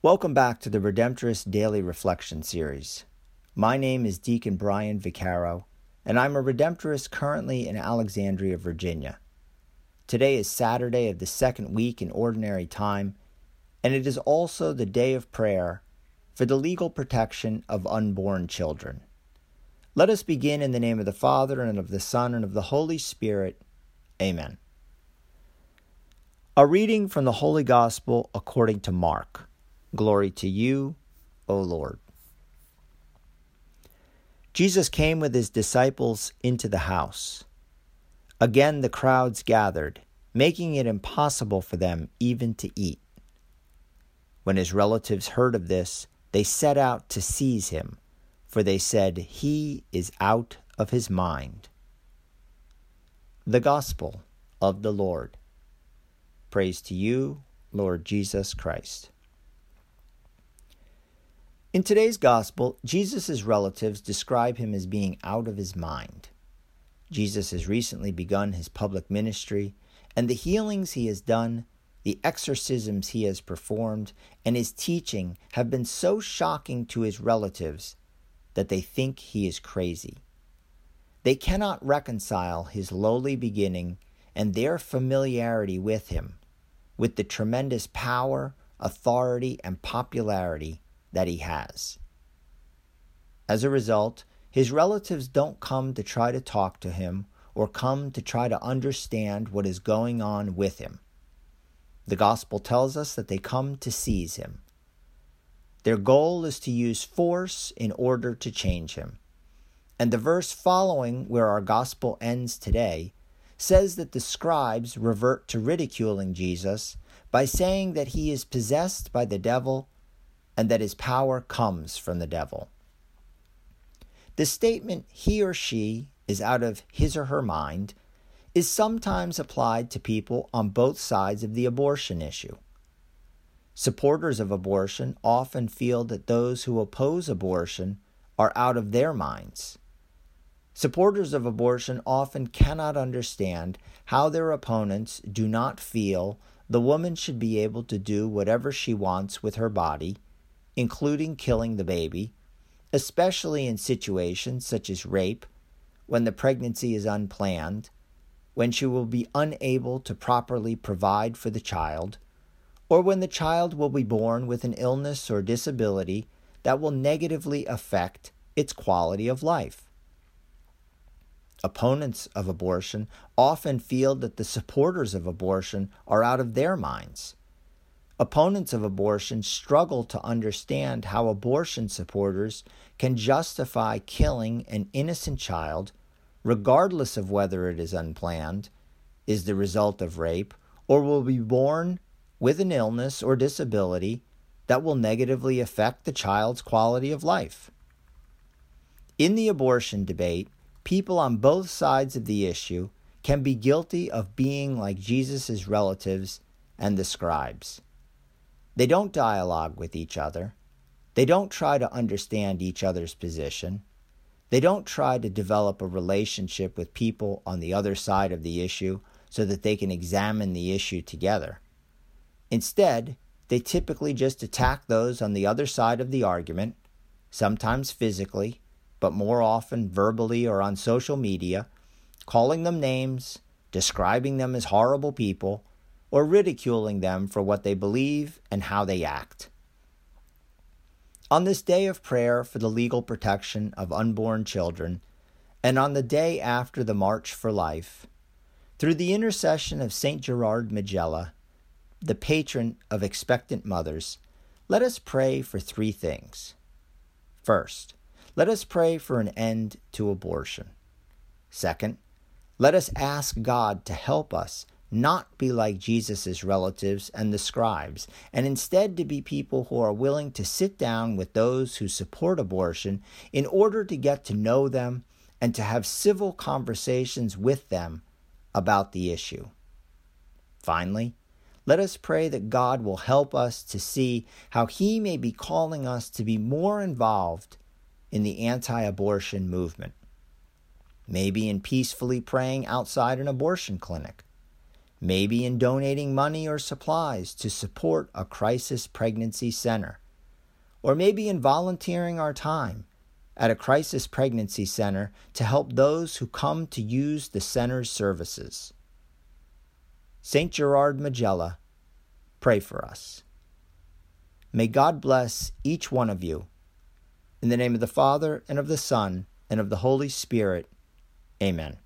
Welcome back to the Redemptorist Daily Reflection Series. My name is Deacon Brian Vicaro, and I'm a Redemptorist currently in Alexandria, Virginia. Today is Saturday of the second week in Ordinary Time, and it is also the day of prayer for the legal protection of unborn children. Let us begin in the name of the Father, and of the Son, and of the Holy Spirit. Amen. A reading from the Holy Gospel according to Mark. Glory to you, O Lord. Jesus came with his disciples into the house. Again, the crowds gathered, making it impossible for them even to eat. When his relatives heard of this, they set out to seize him, for they said, He is out of his mind. The Gospel of the Lord. Praise to you, Lord Jesus Christ. In today's gospel, Jesus' relatives describe him as being out of his mind. Jesus has recently begun his public ministry, and the healings he has done, the exorcisms he has performed, and his teaching have been so shocking to his relatives that they think he is crazy. They cannot reconcile his lowly beginning and their familiarity with him with the tremendous power, authority, and popularity that he has. As a result, his relatives don't come to try to talk to him or come to try to understand what is going on with him. The gospel tells us that they come to seize him. Their goal is to use force in order to change him. And the verse following, where our gospel ends today, says that the scribes revert to ridiculing Jesus by saying that he is possessed by the devil and that his power comes from the devil. The statement he or she is out of his or her mind is sometimes applied to people on both sides of the abortion issue. Supporters of abortion often feel that those who oppose abortion are out of their minds. Supporters of abortion often cannot understand how their opponents do not feel the woman should be able to do whatever she wants with her body including killing the baby, especially in situations such as rape, when the pregnancy is unplanned, when she will be unable to properly provide for the child, or when the child will be born with an illness or disability that will negatively affect its quality of life. Opponents of abortion often feel that the supporters of abortion are out of their minds Opponents of abortion struggle to understand how abortion supporters can justify killing an innocent child, regardless of whether it is unplanned, is the result of rape, or will be born with an illness or disability that will negatively affect the child's quality of life. In the abortion debate, people on both sides of the issue can be guilty of being like Jesus' relatives and the scribes. They don't dialogue with each other. They don't try to understand each other's position. They don't try to develop a relationship with people on the other side of the issue so that they can examine the issue together. Instead, they typically just attack those on the other side of the argument, sometimes physically, but more often verbally or on social media, calling them names, describing them as horrible people, or ridiculing them for what they believe and how they act. On this day of prayer for the legal protection of unborn children, and on the day after the March for Life, through the intercession of St. Gerard Majella, the patron of expectant mothers, let us pray for three things. First, let us pray for an end to abortion. Second, let us ask God to help us not be like Jesus' relatives and the scribes, and instead to be people who are willing to sit down with those who support abortion in order to get to know them and to have civil conversations with them about the issue. Finally, let us pray that God will help us to see how He may be calling us to be more involved in the anti abortion movement. Maybe in peacefully praying outside an abortion clinic maybe in donating money or supplies to support a crisis pregnancy center, or maybe in volunteering our time at a crisis pregnancy center to help those who come to use the center's services. St. Gerard Majella, pray for us. May God bless each one of you. In the name of the Father, and of the Son, and of the Holy Spirit. Amen.